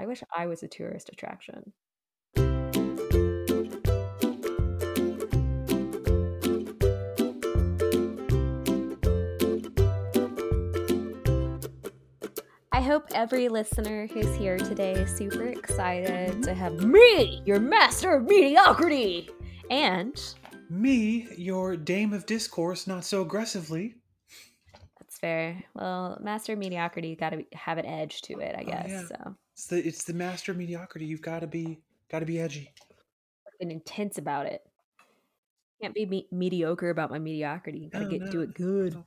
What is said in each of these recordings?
I wish I was a tourist attraction. I hope every listener who's here today is super excited to have me, your master of mediocrity, and Me, your dame of discourse, not so aggressively. Fair. Well, master mediocrity got to have an edge to it, I Oh, guess. yeah. So It's the it's the master mediocrity. You've got to be got to be edgy. and intense about it. Can't be me- mediocre about my mediocrity. Gotta No, get do it good. no.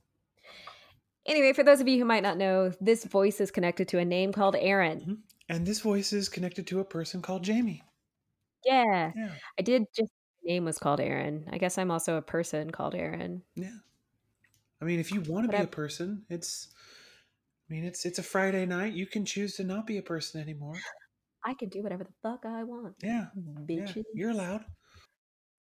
Anyway, for those of you who might not know, this voice is connected to a name called Aaron. Mhm. And this voice is connected to a person called Jamie. Yeah, Yeah, I did just name was called Aaron. I guess I'm also a person called Aaron. yeah. I mean, if you want to be a person, it's. I mean, it's it's a Friday night. You can choose to not be a person anymore. I can do whatever the fuck I want. Yeah, yeah. You're allowed.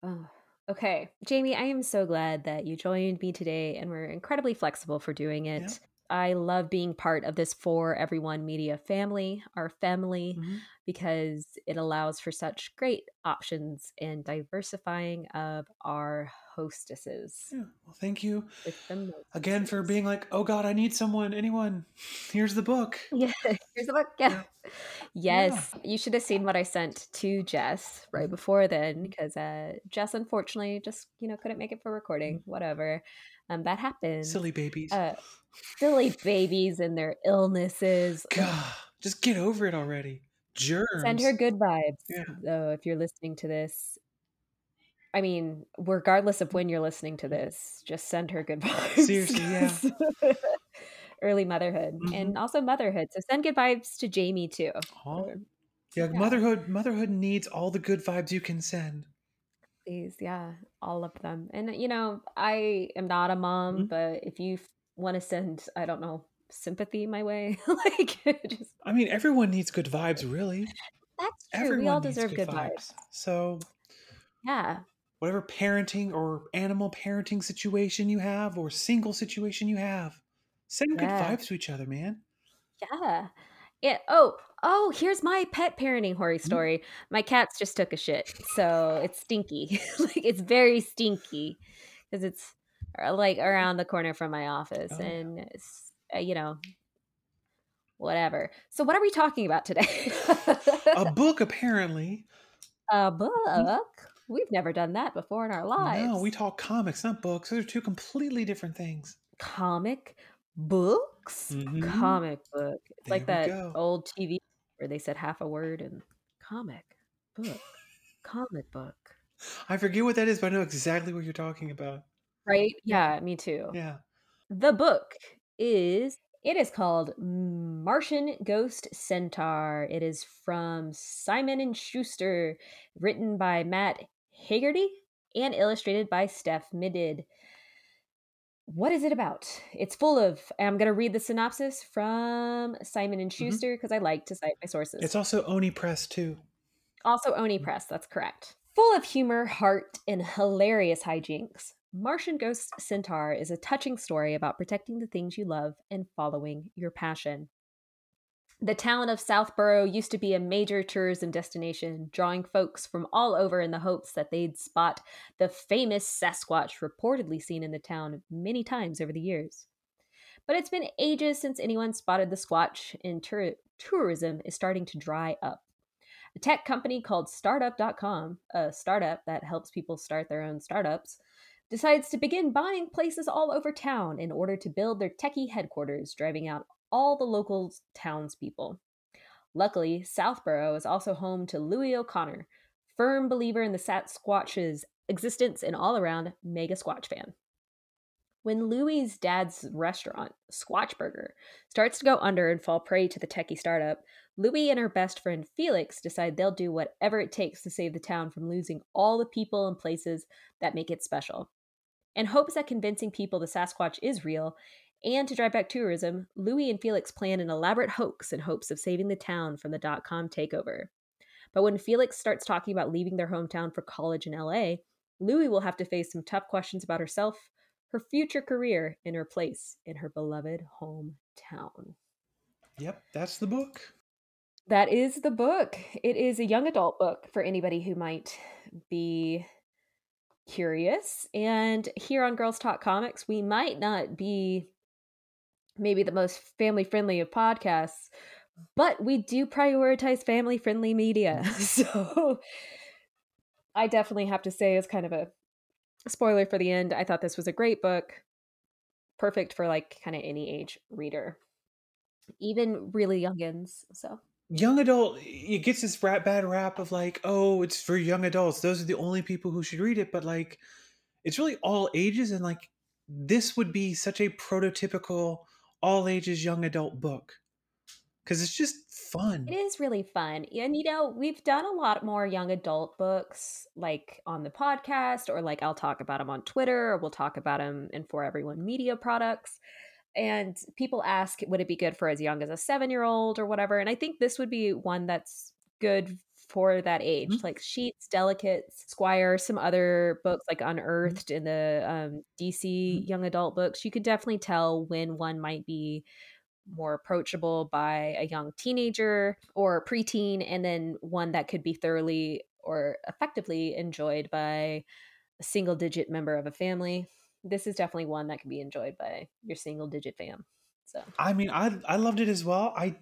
Oh, okay. Jamie, I am so glad that you joined me today and we're incredibly flexible for doing it. Yeah. I love being part of this For Everyone Media family, our family, Mhm. because it allows for such great options and diversifying of our hostesses. Yeah. Well, thank you With the most again for being like, oh God, I need someone. Anyone? Here's the book. Yeah, here's the book. Yeah. Yes, you should have seen what I sent to Jess right Mhm. before then, because uh, Jess unfortunately just you know couldn't make it for recording. Whatever, um, that happened. Silly babies. uh, silly babies and their illnesses. God, just get over it already. Germs. Send her good vibes, Yeah. though. If you're listening to this, I mean, regardless of when you're listening to this, just send her good vibes. Seriously, yeah. Early motherhood Mhm. and also motherhood. So send good vibes to Jamie too. Or- Yeah, Yeah. motherhood. Motherhood needs all the good vibes you can send. Please, yeah, all of them. And you know, I am not a mom, Mhm. but if you want to send, I don't know, sympathy my way, like just I mean, everyone needs good vibes, really. that's true. Everyone we all deserve good vibes. So, Yeah. Whatever parenting or animal parenting situation you have, or single situation you have, send good vibes to each other, man. Yeah. Yeah. Oh, oh, here's my pet parenting horror Mm-hmm. story. My cats just took a shit. So it's stinky. like it's very stinky because it's uh, like around the corner from my office. Oh, yeah. and, it's, uh, you know, whatever. So, what are we talking about today? A book, apparently. a book? We've never done that before in our lives. No, we talk comics, not books. Those are two completely different things. comic books. Mhm. Comic book. It's like There we that go. old TV where they said half a word and comic book, comic book. I forget what that is, but I know exactly what you're talking about. Right? Yeah, me too. Yeah. The book is it is called Martian Ghost Centaur. It is from Simon and Schuster, written by Matt Heagerty and illustrated by Steph Midid. What is it about? It's full of I'm going to read the synopsis from Simon and mm-hmm. Schuster because I like to cite my sources. It's also Oni Press, too. Also, Oni mm. Press, that's correct. Full of humor, heart, and hilarious hijinks, Martian Ghost Centaur is a touching story about protecting the things you love and following your passion. The town of Southborough used to be a major tourism destination, drawing folks from all over in the hopes that they'd spot the famous Sasquatch reportedly seen in the town many times over the years. But it's been ages since anyone spotted the Squatch, and tour- tourism is starting to dry up. A tech company called Startup.com, a startup that helps people start their own startups, decides to begin buying places all over town in order to build their techie headquarters, driving out all the local townspeople. Luckily, Southborough is also home to Louie O'Connor, firm believer in the Sasquatch's existence and all around mega Squatch fan. When Louie's dad's restaurant, Squatch Burger, starts to go under and fall prey to the techie startup, Louie and her best friend Felix decide they'll do whatever it takes to save the town from losing all the people and places that make it special. In hopes that convincing people the Sasquatch is real and to drive back tourism, Louie and Felix plan an elaborate hoax in hopes of saving the town from the dot com takeover. But when Felix starts talking about leaving their hometown for college in LA, Louie will have to face some tough questions about herself, her future career, and her place in her beloved hometown. Yep, that's the book. That is the book. It is a young adult book for anybody who might be curious. And here on Girls Talk Comics, we might not be maybe the most family friendly of podcasts, but we do prioritize family friendly media. Mm-hmm. so I definitely have to say, as kind of a spoiler for the end, I thought this was a great book. Perfect for like kind of any age reader, even really youngins. So young adult it gets this rat bad rap of like oh it's for young adults those are the only people who should read it but like it's really all ages and like this would be such a prototypical all ages young adult book. Because it's just fun. It is really fun and you know we've done a lot more young adult books like on the podcast or like i'll talk about them on twitter or we'll talk about them in for everyone media products and people ask would it be good for as young as a seven year old or whatever? And i think this would be one that's good for that age mm-hmm. like sheets delicates squire some other books like mm-hmm. unearthed mm-hmm. in the um, dc mm-hmm. young adult books you could definitely tell when one might be more approachable by a young teenager or preteen and then one that could be thoroughly or effectively enjoyed by a single digit member of a family this is definitely one that can be enjoyed by your single digit fam. So I mean, I I loved it as well. I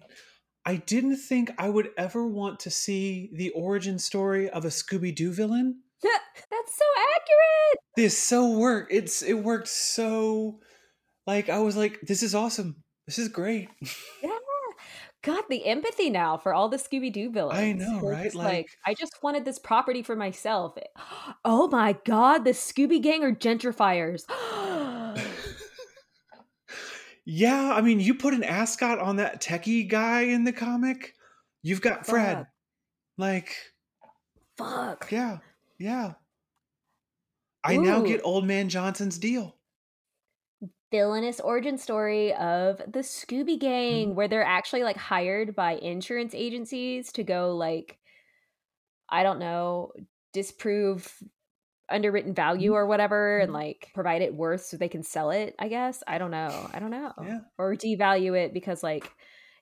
I didn't think I would ever want to see the origin story of a Scooby Doo villain. That's so accurate. This so worked. It's it worked so like I was like, this is awesome. This is great. Yeah. God, the empathy now for all the Scooby Doo villains. I know, right? Like, like, I just wanted this property for myself. Oh my God, the Scooby Gang are gentrifiers. yeah, I mean, you put an ascot on that techie guy in the comic, you've got Fred. Like, fuck. Yeah, yeah. I Ooh. now get Old Man Johnson's deal villainous origin story of the Scooby Gang, mm-hmm. where they're actually like hired by insurance agencies to go like, I don't know, disprove underwritten value mm-hmm. or whatever and mm-hmm. like provide it worth so they can sell it i guess i don't know i don't know yeah. or devalue it because like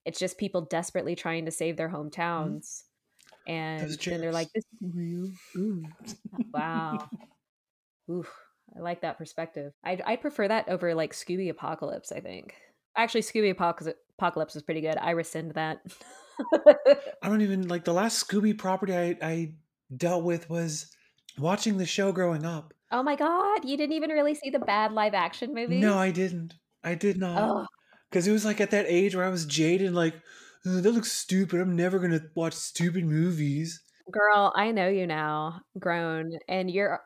it's just people desperately trying to save their mm-hmm. hometowns mm-hmm. and then they're like this is real Ooh. wow Oof. I like that perspective. I I prefer that over like Scooby Apocalypse. I think actually Scooby Apocalypse is pretty good. I rescind that. I don't even like the last Scooby property I I dealt with was watching the show growing up. Oh my god, you didn't even really see the bad live action movie? No, I didn't. I did not. Because it was like at that age where I was jaded, like that looks stupid. I'm never gonna watch stupid movies. Girl, I know you now, grown, and you're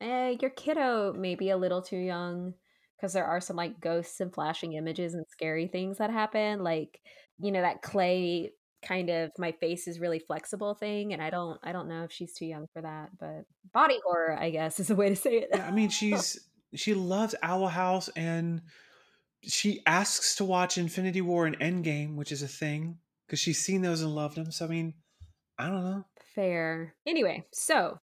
eh, your kiddo may be a little too young because there are some like ghosts and flashing images and scary things that happen. Like, you know, that clay kind of my face is really flexible thing and i don't i don't know if she's too young for that but body horror i guess is a way to say it yeah, i mean she's she loves owl house and she asks to watch infinity war and endgame which is a thing because she's seen those and loved them so i mean i don't know fair anyway so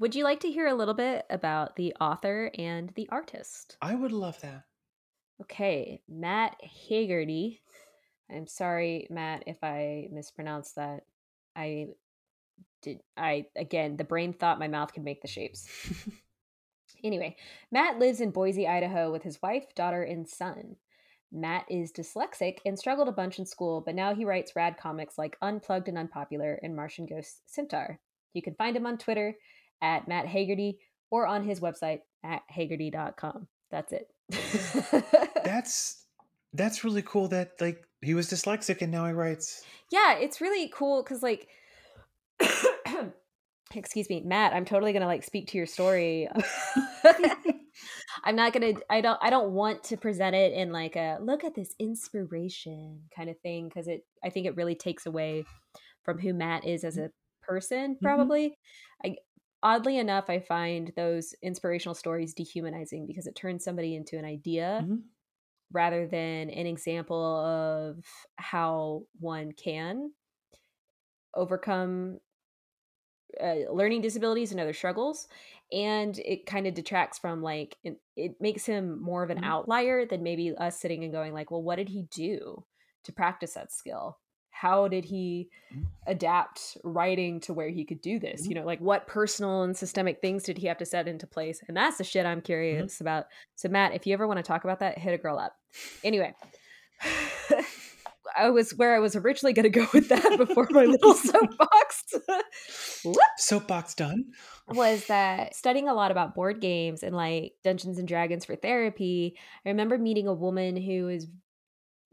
would you like to hear a little bit about the author and the artist? I would love that. Okay, Matt Heagerty. I'm sorry, Matt, if I mispronounced that. I did I again, the brain thought my mouth could make the shapes. anyway, Matt lives in Boise, Idaho with his wife, daughter, and son. Matt is dyslexic and struggled a bunch in school, but now he writes rad comics like Unplugged and Unpopular and Martian Ghost Centaur. You can find him on Twitter at Matt Heagerty or on his website at hagerty.com. That's it. that's that's really cool that like he was dyslexic and now he writes. Yeah, it's really cool cuz like excuse me, Matt, I'm totally going to like speak to your story. I'm not going to I don't I don't want to present it in like a look at this inspiration kind of thing cuz it I think it really takes away from who Matt is as a person mm-hmm. probably. Mm-hmm. I oddly enough, I find those inspirational stories dehumanizing because it turns somebody into an idea mm-hmm. Rather than an example of how one can overcome uh, learning disabilities and other struggles and it kind of detracts from like it, it, makes him more of an mm-hmm. outlier than maybe us sitting and going like well what did he do to practice that skill how did he Mhm. adapt writing to where he could do this? Mhm. You know, like what personal and systemic things did he have to set into place? And that's the shit I'm curious about. So, Matt, if you ever want to talk about that, hit a girl up. Anyway. I was where I was originally going to go with that before my little soapbox. Soapbox done. was that studying a lot about board games and like Dungeons and Dragons for therapy. I remember meeting a woman who was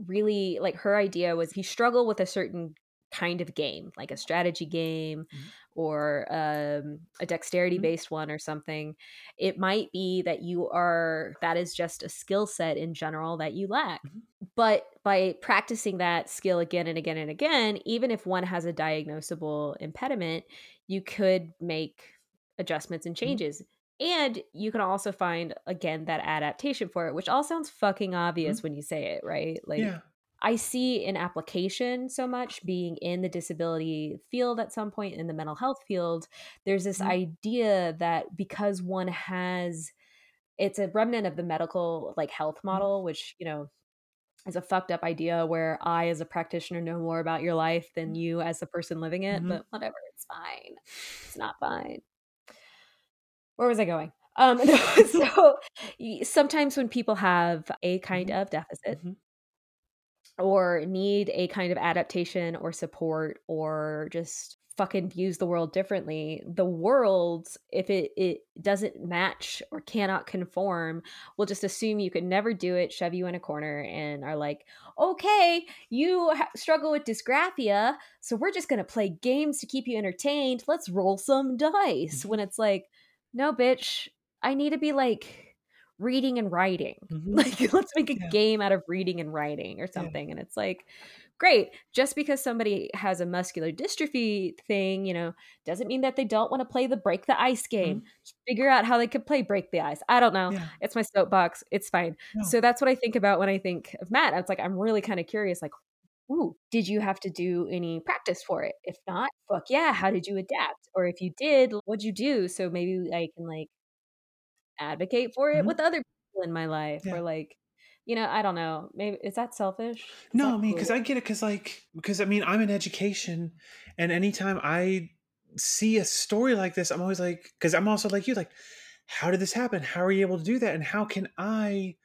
really like her idea was if you struggle with a certain kind of game, like a strategy game Mhm. or um, a dexterity based one or something. It might be that you are, that is just a skill set in general that you lack. Mhm. But by practicing that skill again and again and again, even if one has a diagnosable impediment, you could make adjustments and changes. And you can also find again that adaptation for it, which all sounds fucking obvious when you say it, right? Like yeah. I see in application so much being in the disability field at some point in the mental health field. There's this Mhm. idea that because one has it's a remnant of the medical like health model, which, you know, is a fucked up idea where I as a practitioner know more about your life than you as the person living it, Mhm. but whatever, it's fine. It's not fine. Where was I going? Um, no, so sometimes when people have a kind Mhm. of deficit, Mhm. or need a kind of adaptation or support or just fucking views the world differently the world if it, it doesn't match or cannot conform will just assume you could never do it shove you in a corner and are like okay you ha- struggle with dysgraphia so we're just going to play games to keep you entertained let's roll some dice when it's like no bitch i need to be like reading and writing. Mhm. like let's make a Yeah. game out of reading and writing or something and it's like great just because somebody has a muscular dystrophy thing you know doesn't mean that they don't want to play the break the ice game. Just figure out how they could play break the ice. I don't know. Yeah. it's my soapbox. It's fine. So that's what i think about when i think of matt. It's like i'm really kind of curious like ooh did you have to do any practice for it if not fuck yeah how did you adapt or if you did what'd you do so maybe i can like advocate for it Mhm. with other people in my life Yeah. or like you know i don't know maybe is that selfish Is No, that I mean, because cruel? I get it. Because like, because I mean, I'm in education, and anytime I see a story like this, I'm always like, because I'm also like you, like, how did this happen? How are you able to do that? And how can I,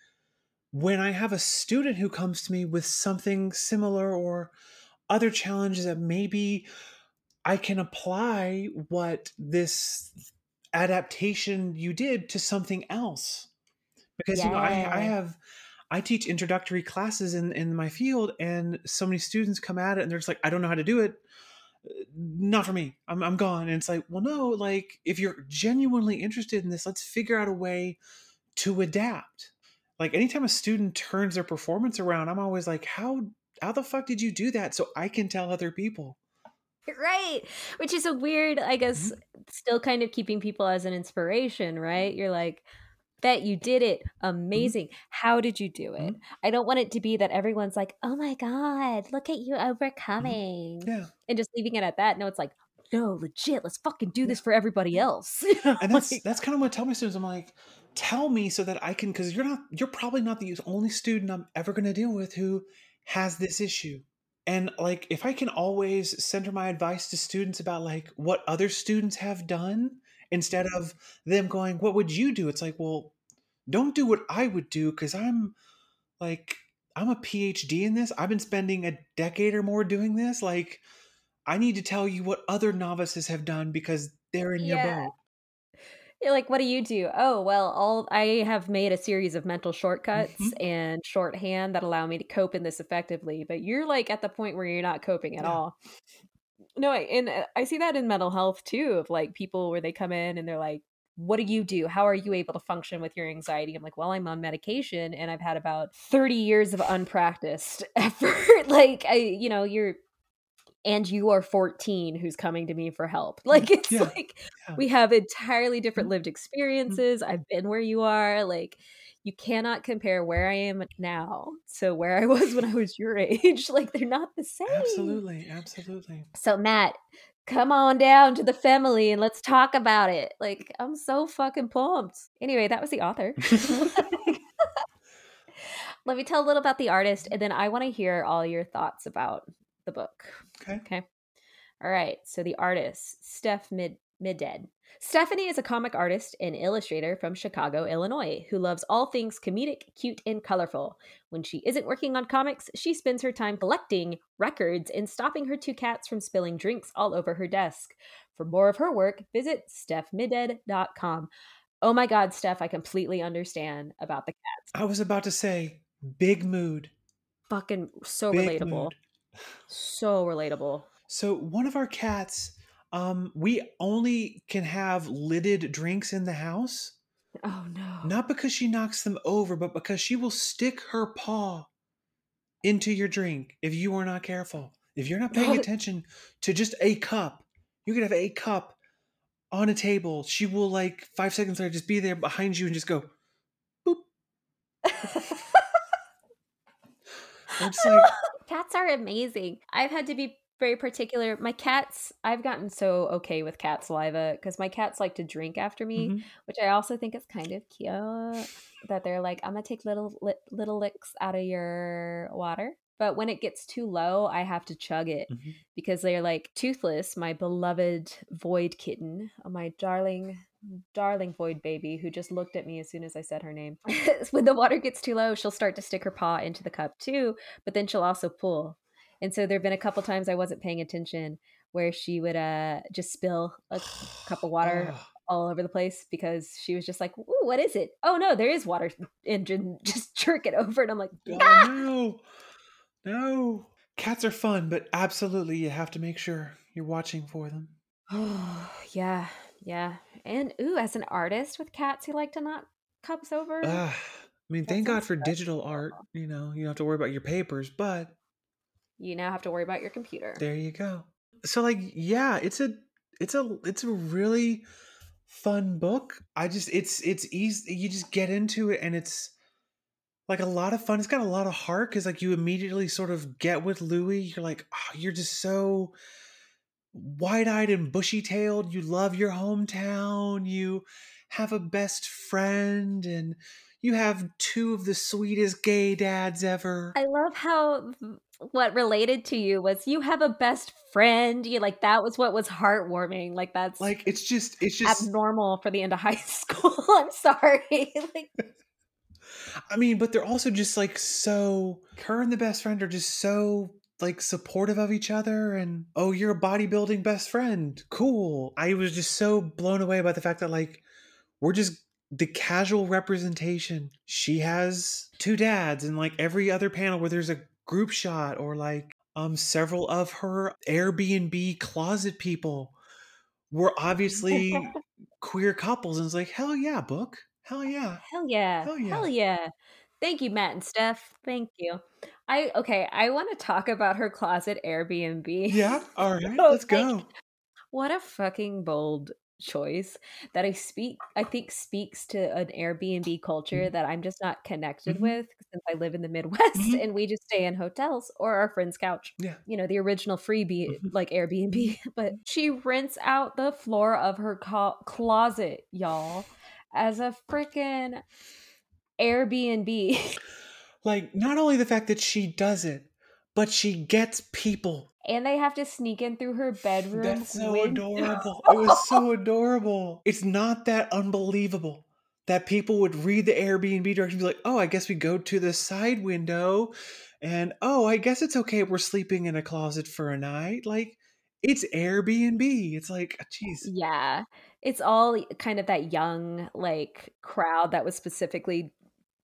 when I have a student who comes to me with something similar or other challenges that maybe I can apply what this adaptation you did to something else. Because you know I, I have I teach introductory classes in in my field and so many students come at it and they're just like I don't know how to do it. Not for me. I'm, I'm gone. And it's like well no like if you're genuinely interested in this let's figure out a way to adapt like anytime a student turns their performance around I'm always like how how the fuck did you do that so I can tell other people? Right which is a weird i guess mm-hmm. still kind of keeping people as an inspiration right? You're like that you did it. Mm-hmm. Amazing. How did you do it? Mhm. i don't want it to be that everyone's like oh my god look at you mm-hmm. overcoming yeah. and just leaving it at that. No it's like no legit let's fucking do this for everybody else. And that's that's kind of what I tell my students. I'm like, tell me so that I can, because you're not, you're probably not the only student I'm ever going to deal with who has this issue. And like, if I can always center my advice to students about like what other students have done instead of them going, "What would you do?" It's like, well, don't do what I would do because I'm like, I'm a PhD in this. I've been spending a decade or more doing this. Like, I need to tell you what other novices have done because they're in your boat. You're like, what do you do? Oh, well, all I have made a series of mental shortcuts Mhm. and shorthand that allow me to cope in this effectively. But you're like at the point where you're not coping at Yeah. all. No, I- and uh, I see that in mental health too, of like people where they come in and they're like, what do you do? How are you able to function with your anxiety? I'm like, well, I'm on medication and I've had about 30 years of unpracticed effort. like, I, you know, you're, and you are 14 who's coming to me for help. Like, it's Yeah. like, Yeah. we have entirely different Mhm. lived experiences. I've been where you are. Like, you cannot compare where I am now to where I was when I was your age. Like, they're not the same. Absolutely, absolutely. So, Matt, come on down to the family and let's talk about it. Like, I'm so fucking pumped. Anyway, that was the author. Let me tell a little about the artist, and then I want to hear all your thoughts about the book. Okay. Okay. All right. So the artist, Steph Mid Mided. Stephanie is a comic artist and illustrator from Chicago, Illinois, who loves all things comedic, cute, and colorful. When she isn't working on comics, she spends her time collecting records and stopping her two cats from spilling drinks all over her desk. For more of her work, visit stephmided.com. Oh my God, Steph, I completely understand about the cats. I was about to say big mood. Fucking so Big relatable. mood. So relatable. So one of our cats, um, we only can have lidded drinks in the house. Oh no. Not because she knocks them over, but because she will stick her paw into your drink if you are not careful. If you're not paying attention to just a cup, you could have a cup on a table. She will like five seconds later just be there behind you and just go. It's like cats are amazing. I've had to be very particular. My cats, I've gotten so okay with cat saliva because my cats like to drink after me, Mhm. which I also think is kind of cute. That they're like, I'm gonna take little li- little licks out of your water. But when it gets too low, I have to chug it Mhm. because they're like toothless. My beloved void kitten, uh, my darling, darling void baby, who just looked at me as soon as I said her name. when the water gets too low, she'll start to stick her paw into the cup too, but then she'll also pull. And so there have been a couple times I wasn't paying attention where she would uh just spill a cup of water all over the place because she was just like, "Ooh, what is it? Oh no, there is water," and just jerk it over. And I'm like, oh, "Ah!" no. No. Cats are fun, but absolutely you have to make sure you're watching for them. Oh, yeah, yeah. And ooh, as an artist with cats who like to knock cups over, Ah, I mean, thank God for digital art. You know, you don't have to worry about your papers, but you now have to worry about your computer. there you go. So like, yeah, it's a it's a it's a really fun book. I just it's it's easy you just get into it and it's like a lot of fun. It's got a lot of heart because like you immediately sort of get with Louie. You're like, oh, you're just so wide-eyed and bushy-tailed. You love your hometown. You have a best friend and you have two of the sweetest gay dads ever. I love how what related to you was you have a best friend. You like that was what was heartwarming. Like that's like it's just it's just abnormal for the end of high school. I'm sorry. like I mean, but they're also just like so. Her and the best friend are just so like supportive of each other, and oh, you're a bodybuilding best friend. Cool. I was just so blown away by the fact that like we're just the casual representation. She has two dads, and like every other panel where there's a group shot or like um several of her Airbnb closet people were obviously queer couples, and it's like hell yeah, book. Hell yeah. hell yeah. Hell yeah. Hell yeah. Thank you, Matt and Steph. Thank you. I okay, I want to talk about her closet Airbnb. Yeah. All right. So, Let's like, go. What a fucking bold choice that I speak I think speaks to an Airbnb culture that I'm just not connected Mhm. with since I live in the Midwest Mhm. and we just stay in hotels or our friend's couch. Yeah. You know, the original freebie Mhm. like Airbnb, but she rents out the floor of her co- closet, y'all, as a freaking Airbnb. Like, not only the fact that she does it, but she gets people. and they have to sneak in through her bedroom. That's so window. adorable. It was so adorable. It's not that unbelievable that people would read the Airbnb directions and be like, oh, I guess we go to the side window. And oh, I guess it's okay. We're sleeping in a closet for a night. Like, it's Airbnb. It's like, jeez. Yeah. It's all kind of that young like crowd that was specifically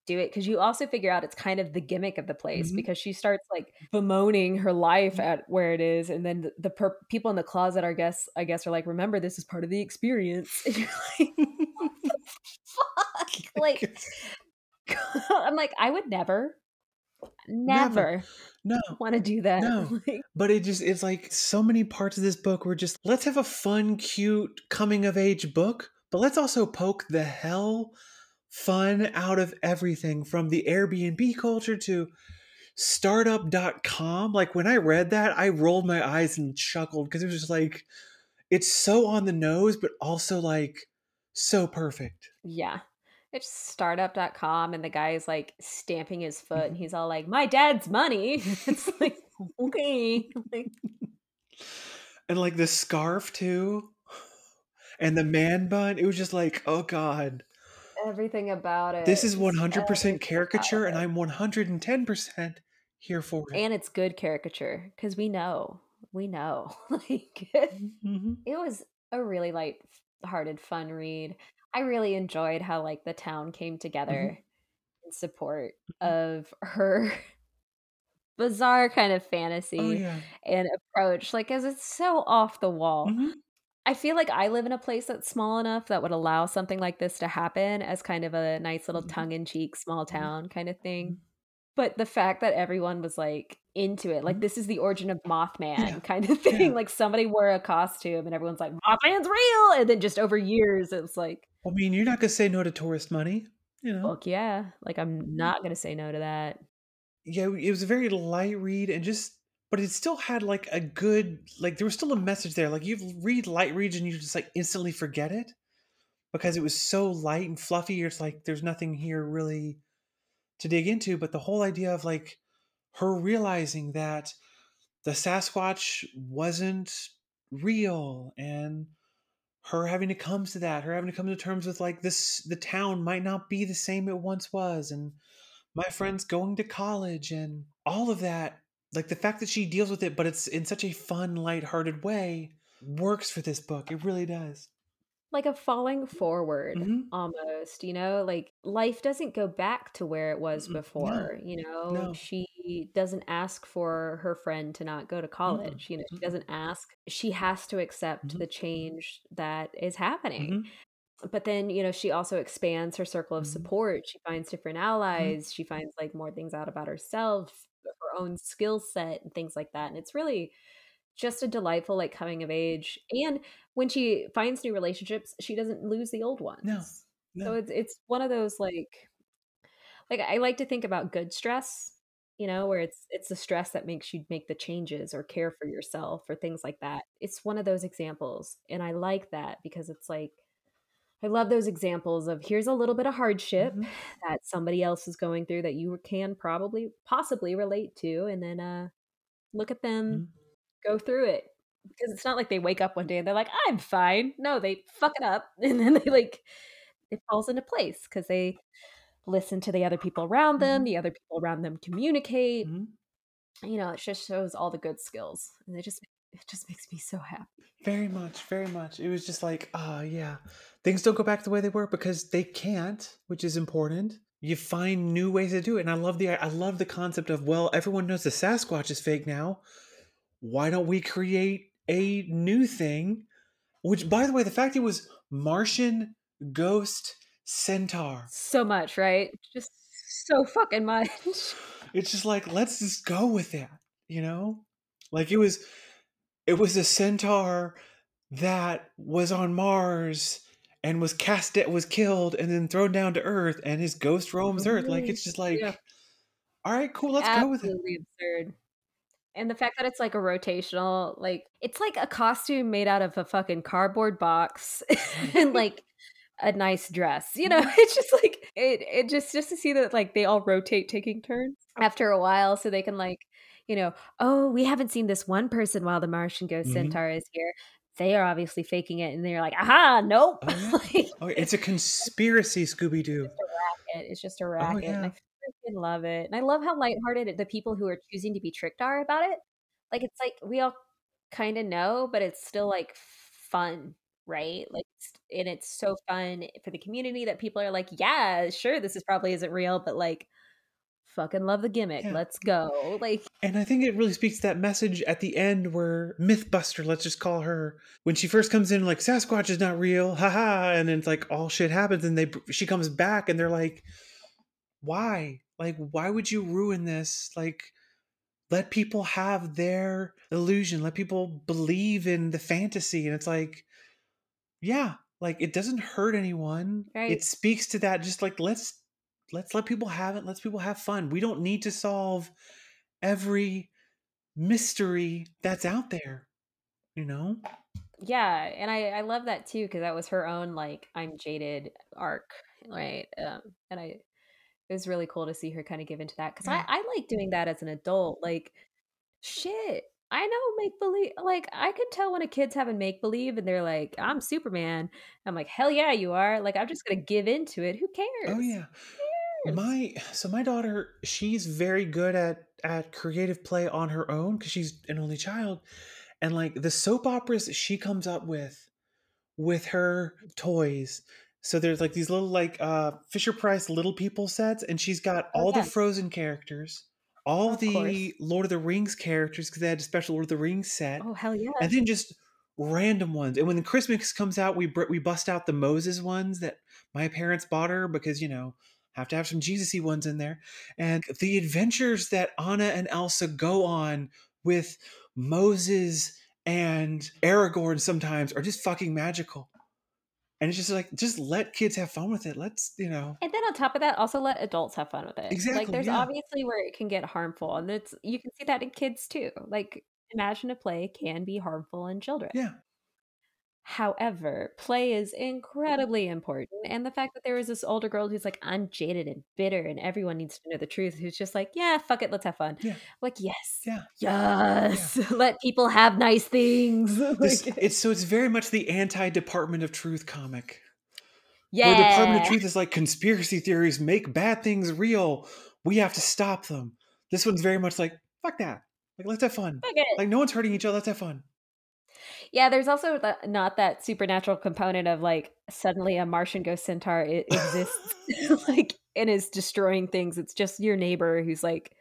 do it because you also figure out it's kind of the gimmick of the place Mhm. because she starts like bemoaning her life Mhm. at where it is and then the, the per- people in the closet I guess I guess are like remember this is part of the experience and you're like what the fuck like I'm like I would never never, no. want to do that No. But it just it's like so many parts of this book were just let's have a fun, cute coming of age book, but let's also poke the hell fun out of everything from the Airbnb culture to startup.com. Like when I read that, I rolled my eyes and chuckled because it was just like it's so on the nose, but also like so perfect. Yeah. It's startup.com and the guy is like stamping his foot and Mhm. he's all like, My dad's money. it's like okay. Like, and like the scarf too. And the man bun. It was just like, oh god. everything about it. This is 100% everything caricature, and. I'm 110% here for it. and it's good caricature because we know, we know. like Mhm. it was a really light-hearted, fun read. I really enjoyed how like the town came together in support of her bizarre kind of fantasy Oh yeah. and approach. Like, as it's so off the wall. Mhm. I feel like I live in a place that's small enough that would allow something like this to happen as kind of a nice little Mhm. tongue in cheek, small town kind of thing. But the fact that everyone was like into it, like Mhm. this is the origin of Mothman Yeah. kind of thing. Yeah. Like somebody wore a costume and everyone's like, Mothman's real. And then just over years, it's like, I mean, you're not gonna say no to tourist money, you know. fuck yeah. Like I'm not going to say no to that. Yeah, it was a very light read and just but it still had like a good like there was still a message there. Like you read light reads and you just like instantly forget it because it was so light and fluffy. It's like there's nothing here really to dig into. But the whole idea of like her realizing that the Sasquatch wasn't real and her having to come to that, her having to come to terms with like this the town might not be the same it once was and my friends going to college and all of that like the fact that she deals with it but it's in such a fun lighthearted way works for this book it really does Like a falling forward Mhm. almost, you know? Like life doesn't go back to where it was Mm-mm. No. before, you know? No. She doesn't ask for her friend to not go to college, you know? She doesn't ask. She has to accept Mhm. the change that is happening. Mhm. But then, you know, she also expands her circle of Mhm. support. She finds different allies. She finds like more things out about herself, her own skill set, and things like that. And it's really just a delightful, like, coming of age. And when she finds new relationships, she doesn't lose the old ones. No. So it's it's one of those like like I like to think about good stress, you know, where it's it's the stress that makes you make the changes or care for yourself or things like that. It's one of those examples. And I like that because it's like I love those examples of here's a little bit of hardship Mhm. that somebody else is going through that you can probably possibly relate to and then uh look at them Mhm. Go through it because it's not like they wake up one day and they're like i'm fine no they fuck it up and then they like it falls into place because they listen to the other people around them Mhm. the other people around them communicate Mhm. you know it just shows all the good skills and it just it just makes me so happy Very much, very much. It was just like, ah, yeah. Things don't go back the way they were because they can't, which is important. You find new ways to do it, and I love the I love the concept of well, everyone knows the Sasquatch is fake now. Why don't we create a new thing? Which, by the way, the fact it was Martian Ghost Centaur. so much right just so fucking much It's just like let's just go with that, you know? Like it was it was a centaur that was on Mars and was cast it was killed and then thrown down to Earth and his ghost roams Earth. Like it's just like Yeah. all right, cool, let's go with it. absolutely absurd and the fact that it's like a rotational like it's like a costume made out of a fucking cardboard box and like a nice dress you know it's just like it it just just to see that like they all rotate taking turns after a while so they can like you know oh we haven't seen this one person while the martian ghost Mhm. centaur is here they are obviously faking it and they're like aha nope Oh, yeah. like Oh, it's a conspiracy, Scooby Doo. A racket. It's just a racket. And I yeah. Freaking love it. And I love how lighthearted the people who are choosing to be tricked are about it. Like it's like we all kind of know, but it's still like fun, right? Like it's, and it's so fun for the community that people are like, yeah, sure, this is probably isn't real, but like fucking love the gimmick. Yeah. Let's go. Like And I think it really speaks to that message at the end where Mythbuster, let's just call her, when she first comes in, like Sasquatch is not real, haha, and then it's like all shit happens, and they she comes back, and they're like, why? Like, why would you ruin this? Like, let people have their illusion, let people believe in the fantasy, and it's like, yeah, like it doesn't hurt anyone. Right. It speaks to that, just like let's let's let people have it, let's people have fun. We don't need to solve every mystery that's out there you know yeah and i i love that too because that was her own like i'm jaded arc right um and i it was really cool to see her kind of give into that because Yeah. I, I like doing that as an adult like Shit. I know make believe. Like I can tell when a kid's having make believe and they're like, "I'm Superman." I'm like, "Hell yeah, you are!" Like I'm just gonna give into it. Who oh, cares? Oh yeah. Cares? My so my daughter, she's very good at at creative play on her own because she's an only child, and like the soap operas she comes up with with her toys. So there's like these little like uh Fisher Price little people sets, and she's got all the Frozen characters, all of course. the Lord of the Rings characters because they had a special Lord of the Rings set, Oh hell yeah. and then just random ones. And when the Christmas comes out, we br- we bust out the Moses ones that my parents bought her because you know have to have some Jesusy ones in there. And the adventures that Anna and Elsa go on with Moses and Aragorn sometimes are just fucking magical. And it's just like just let kids have fun with it. Let's you know And then on top of that, also let adults have fun with it. exactly Like there's yeah obviously where it can get harmful, and it's you can see that in kids too. Like imagine a play can be harmful in children. yeah However, play is mm-hmm. incredibly important. And the fact that there was this older girl who's like, I'm jaded and bitter, and everyone needs to know the truth, who's just like, yeah, fuck it, let's have fun. yeah Like, yes, yeah yeah. yes, let people have nice things. This like, it's so it's very much the anti Department of Truth comic. Where the Department of Truth is like conspiracy theories make bad things real. We have to stop them. This one's very much like fuck that. Like let's have fun. fuck it. Like no one's hurting each other. Let's have fun. Yeah, there's also the, not that supernatural component of like suddenly a Martian ghost centaur exists, like and is destroying things. It's just your neighbor who's like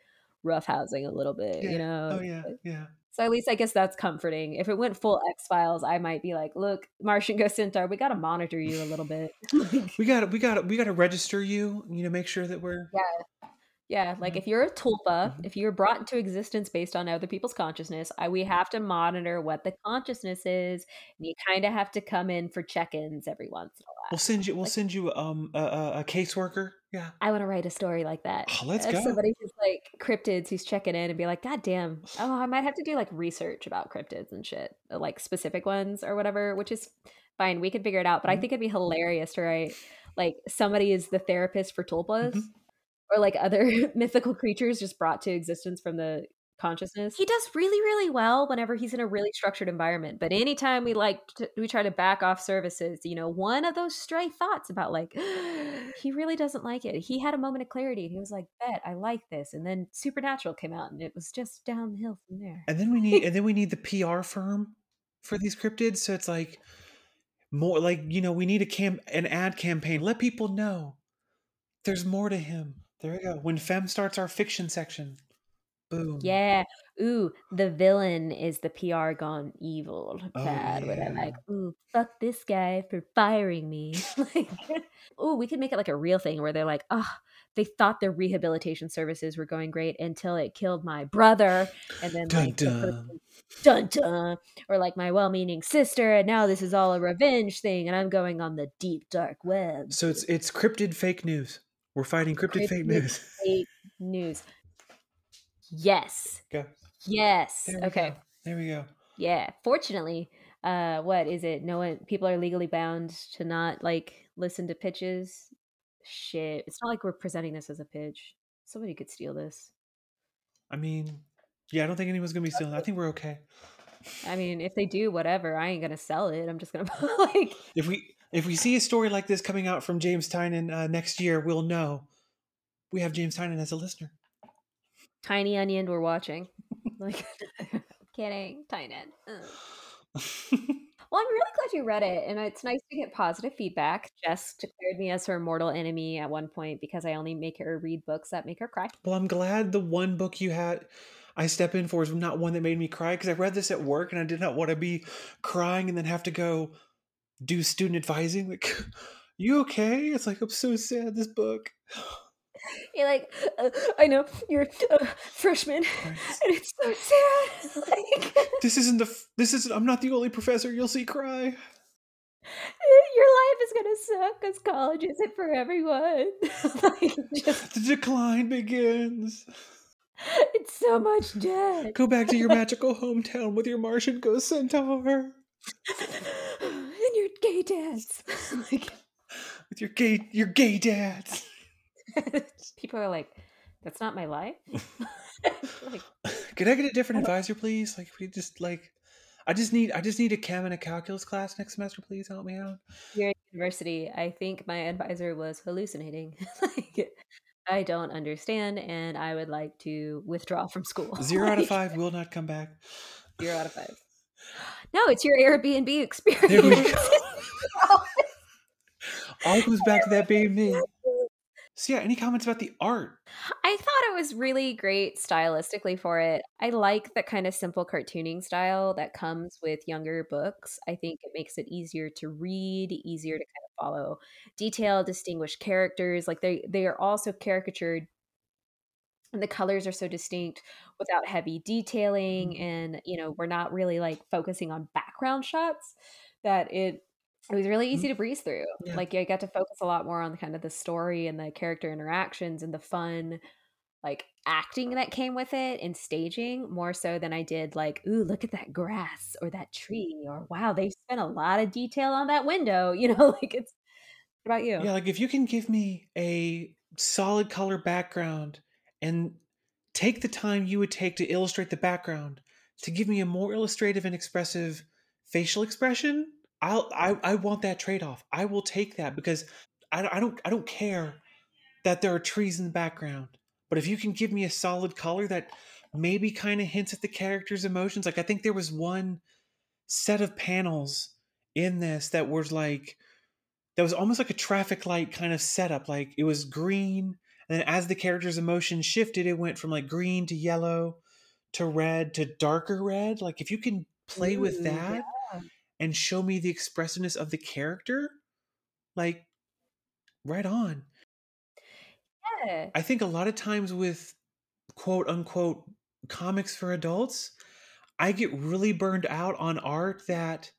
roughhousing a little bit, you oh, know. Oh yeah. Yeah. So at least I guess that's comforting. If it went full mm. X Files, I might be like, "Look, Martian Ghost Centaur, we got to monitor you a little bit." We got to we got to we got to register you. You know, make sure that we're. yeah, yeah. Like Mhm. if you're a tulpa, Mhm. if you're brought into existence based on other people's consciousness, I, we have to monitor what the consciousness is, and you kind of have to come in for check-ins every once in a while. We'll send you. We'll Like, send you um a, a, a caseworker. Yeah. I want to write a story like that. Oh, let's Of go. somebody who's like cryptids who's checking in and be like, God damn. Oh, I might have to do like research about cryptids and shit. uh, Like specific ones or whatever, which is fine. We could figure it out. But I Mhm. think it'd be hilarious to write like somebody is the therapist for tulpas Mhm. Or like other mythical creatures just brought to existence from the consciousness. He does really, really well whenever he's in a really structured environment. But anytime we like to, we try to back off services, you know, one of those stray thoughts about like he really doesn't like it. He had a moment of clarity and he was like, "Bet I like this." And then Supernatural came out and it was just downhill from there. And then we need and then we need the PR firm for these cryptids. So it's like more like you know we need a camp an ad campaign. Let people know there's more to him. There we go. When Fem starts our fiction section, boom. Yeah. Ooh, the villain is the PR gone evil Oh bad. Where they're like, ooh, fuck this guy for firing me. like, ooh, we could make it like a real thing where they're like, oh, they thought their rehabilitation services were going great until it killed my brother. And then Dun like dun. dun dun, or like my well-meaning sister, and now this is all a revenge thing, and I'm going on the deep dark web. So it's it's cryptid fake news. We're fighting cryptid fake news. fake news. Yes. Go. Yes. There Okay. go. There we go. Yeah. Fortunately, uh, what is it? No one. People are legally bound to not like listen to pitches. Shit. It's not like we're presenting this as a pitch. Somebody could steal this. I mean, yeah, I don't think anyone's gonna be stealing. I think we're okay. I mean, if they do, whatever. I ain't gonna sell it. I'm just gonna like. If we if we see a story like this coming out from James Tynion uh, next year, we'll know we have James Tynion as a listener. Tiny Onion, we're watching. Like, kidding. Ugh. Well, I'm really glad you read it, and it's nice to get positive feedback. Jess declared me as her mortal enemy at one point because I only make her read books that make her cry. well, I'm glad the one book you had I step in for is not one that made me cry because I read this at work and I did not want to be crying and then have to go do student advising. Like, you okay? It's like I'm so sad. This book. You're like, uh, I know you're a freshman, Right. and it's so sad. like, This isn't the. This isn't. I'm not the only professor you'll see cry. your life is gonna suck because college isn't for everyone. like, just The decline begins. it's so much debt. Go back to your magical hometown with your Martian ghost centaur. Gay dads. like, With your gay, your gay dads. people are like, That's not my life. like, Could I get a different advisor, please? Like, we just like, I just need, I just need a chem and a calculus class next semester. Please help me out. you're at university. I think my advisor was hallucinating. like, I don't understand, and I would like to withdraw from school. Zero out of five will not come back. Zero out of five. No, it's your Airbnb experience. There we go. All comes back to that being me. So yeah, any comments about the art? I thought it was really great stylistically for it. I like that kind of simple cartooning style that comes with younger books. I think it makes it easier to read, easier to kind of follow detailed, distinguished characters. Like they they are also caricatured and the colors are so distinct without heavy detailing Mhm. and you know, we're not really like focusing on background shots that it it was really mm-hmm. easy to breeze through. Yeah. Like I got to focus a lot more on the kind of the story and the character interactions and the fun like acting that came with it and staging more so than I did like, ooh, look at that grass or that tree or wow, they spent a lot of detail on that window. You know, like it's what about you? Yeah, like if you can give me a solid color background and take the time you would take to illustrate the background to give me a more illustrative and expressive facial expression, I'll I, I want that trade off. I will take that because I, don't- I don't I don't care that there are trees in the background. But if you can give me a solid color that maybe kind of hints at the character's emotions, like I think there was one set of panels in this that was like that was almost like a traffic light kind of setup. Like it was green, and then as the character's emotion shifted, it went from like green to yellow to red to darker red. Like if you can play with Ooh, that and show me the expressiveness of the character, like right on. Yeah. I think a lot of times with quote unquote comics for adults, I get really burned out on art that,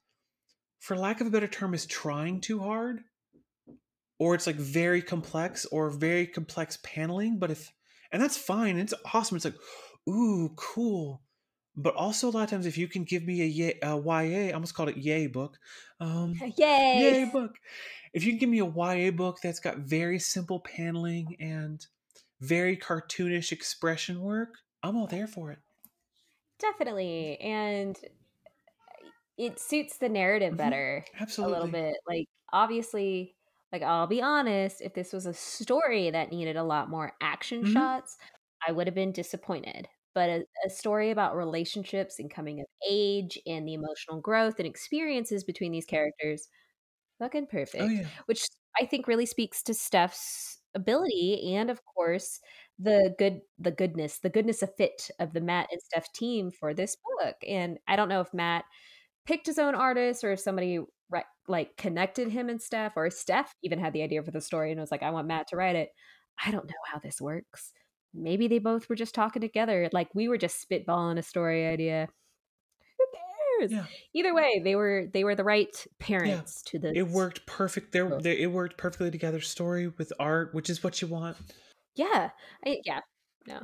for lack of a better term, is trying too hard. Or it's like very complex or very complex paneling. But if, and that's fine, it's awesome. It's like, ooh, cool. But also, a lot of times, if you can give me a, yay, a YA, I almost called it Yay book. Um, Yay. Yay book. If you can give me a YA book that's got very simple paneling and very cartoonish expression work, I'm all there for it. Definitely. And it suits the narrative Mhm. better Absolutely. a little bit. Like obviously, like I'll be honest, if this was a story that needed a lot more action Mhm. shots, I would have been disappointed. But a, a story about relationships and coming of age and the emotional growth and experiences between these characters, fucking oh, perfect. Oh yeah. Which I think really speaks to Steph's ability and of course the good the goodness, the goodness of fit of the Mat and Steph team for this book. And I don't know if Mat picked his own artist or if somebody ri- like connected him and Steph or Steph even had the idea for the story and was like, I want Mat to write it. I don't know how this works. Maybe they both were just talking together. Like we were just spitballing a story idea. Who cares? Yeah. Either way, they were they were the right parents to the. It worked perfect. There, it worked perfectly together. Story with art, which is what you want. Yeah. I, yeah. No.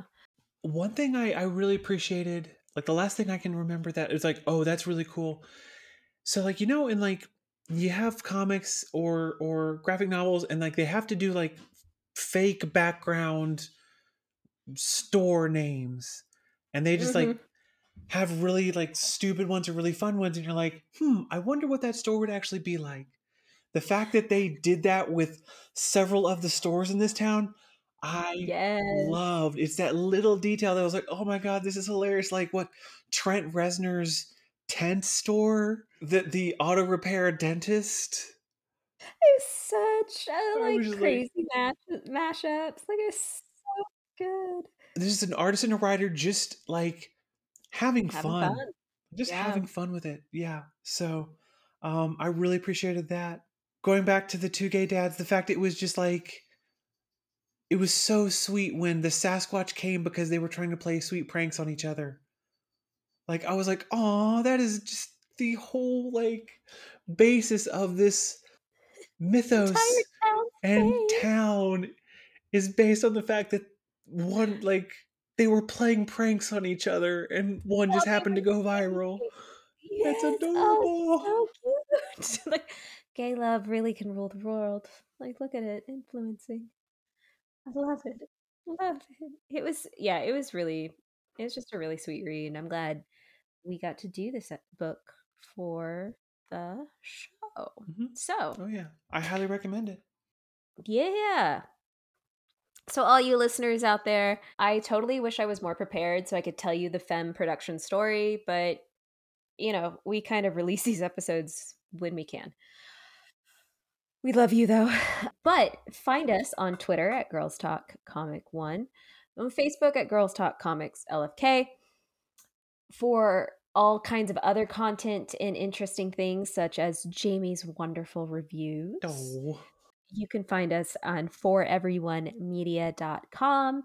One thing I, I really appreciated, like the last thing I can remember that is like, oh, that's really cool. So like you know, in like you have comics or or graphic novels, and like they have to do like fake background store names, and they just like Mhm. have really like stupid ones or really fun ones, and you're like, hmm, I wonder what that store would actually be like. The fact that they did that with several of the stores in this town, I Yes. loved. It's that little detail that was like, oh my god, this is hilarious. Like what Trent Reznor's tent store, the the auto repair dentist. It's such a like just like- crazy mash mashups. Like it's good. This is an artist and a writer just like having, Having fun. fun. Just Yeah. having fun with it. Yeah. So um I really appreciated that. Going back to the two gay dads, the fact it was just like it was so sweet when the Sasquatch came because they were trying to play sweet pranks on each other. Like I was like, "Oh, that is just the whole like basis of this mythos town and town is based on the fact that one like they were playing pranks on each other and one just Oh, happened to go viral. That's adorable. Oh, so cute. like gay love really can rule the world. Like look at it influencing. I love it. Love it. It was yeah, it was really it was just a really sweet read. And I'm glad we got to do this book for the show. Mhm. So, Oh yeah, I highly recommend it. yeah. So, all you listeners out there, I totally wish I was more prepared so I could tell you the Femme production story, but you know, we kind of release these episodes when we can. We love you though. But find us on Twitter at Girls Talk Comic One, on Facebook at Girls Talk Comics LFK for all kinds of other content and interesting things, such as Jamie's wonderful reviews. Oh, You can find us on foreveryonemedia.com.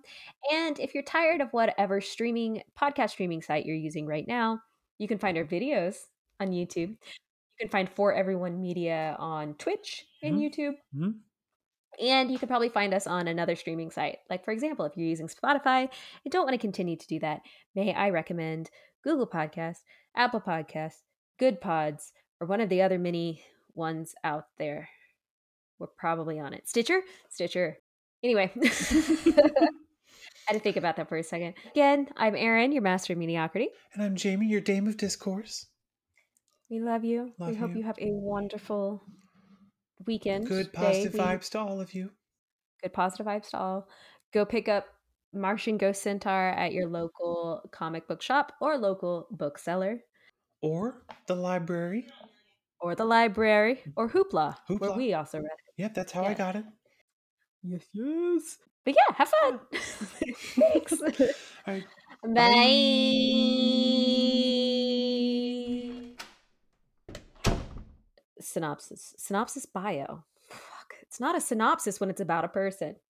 And if you're tired of whatever streaming podcast streaming site you're using right now, you can find our videos on YouTube. You can find For Everyone Media on Twitch and Mhm. YouTube. Mhm. And you can probably find us on another streaming site. Like, for example, if you're using Spotify and don't want to continue to do that, may I recommend Google Podcasts, Apple Podcasts, Good Pods, or one of the other many ones out there. We're probably on it. Stitcher? Stitcher. Anyway, I had to think about that for a second. Again, I'm Erin, your master of mediocrity. and I'm Jamie, your dame of discourse. We love you. we hope you. you have a wonderful weekend. Good day, positive week. vibes to all of you. good positive vibes to all. Go pick up Martian Ghost Centaur at your local comic book shop or local bookseller Or the library. Or the library mm. or Hoopla, where we also read it. Yep, that's how I got it. Yes, yes. But yeah, have fun. Thanks. All right. Bye. Synopsis. Synopsis bio. Fuck. It's not a synopsis when it's about a person.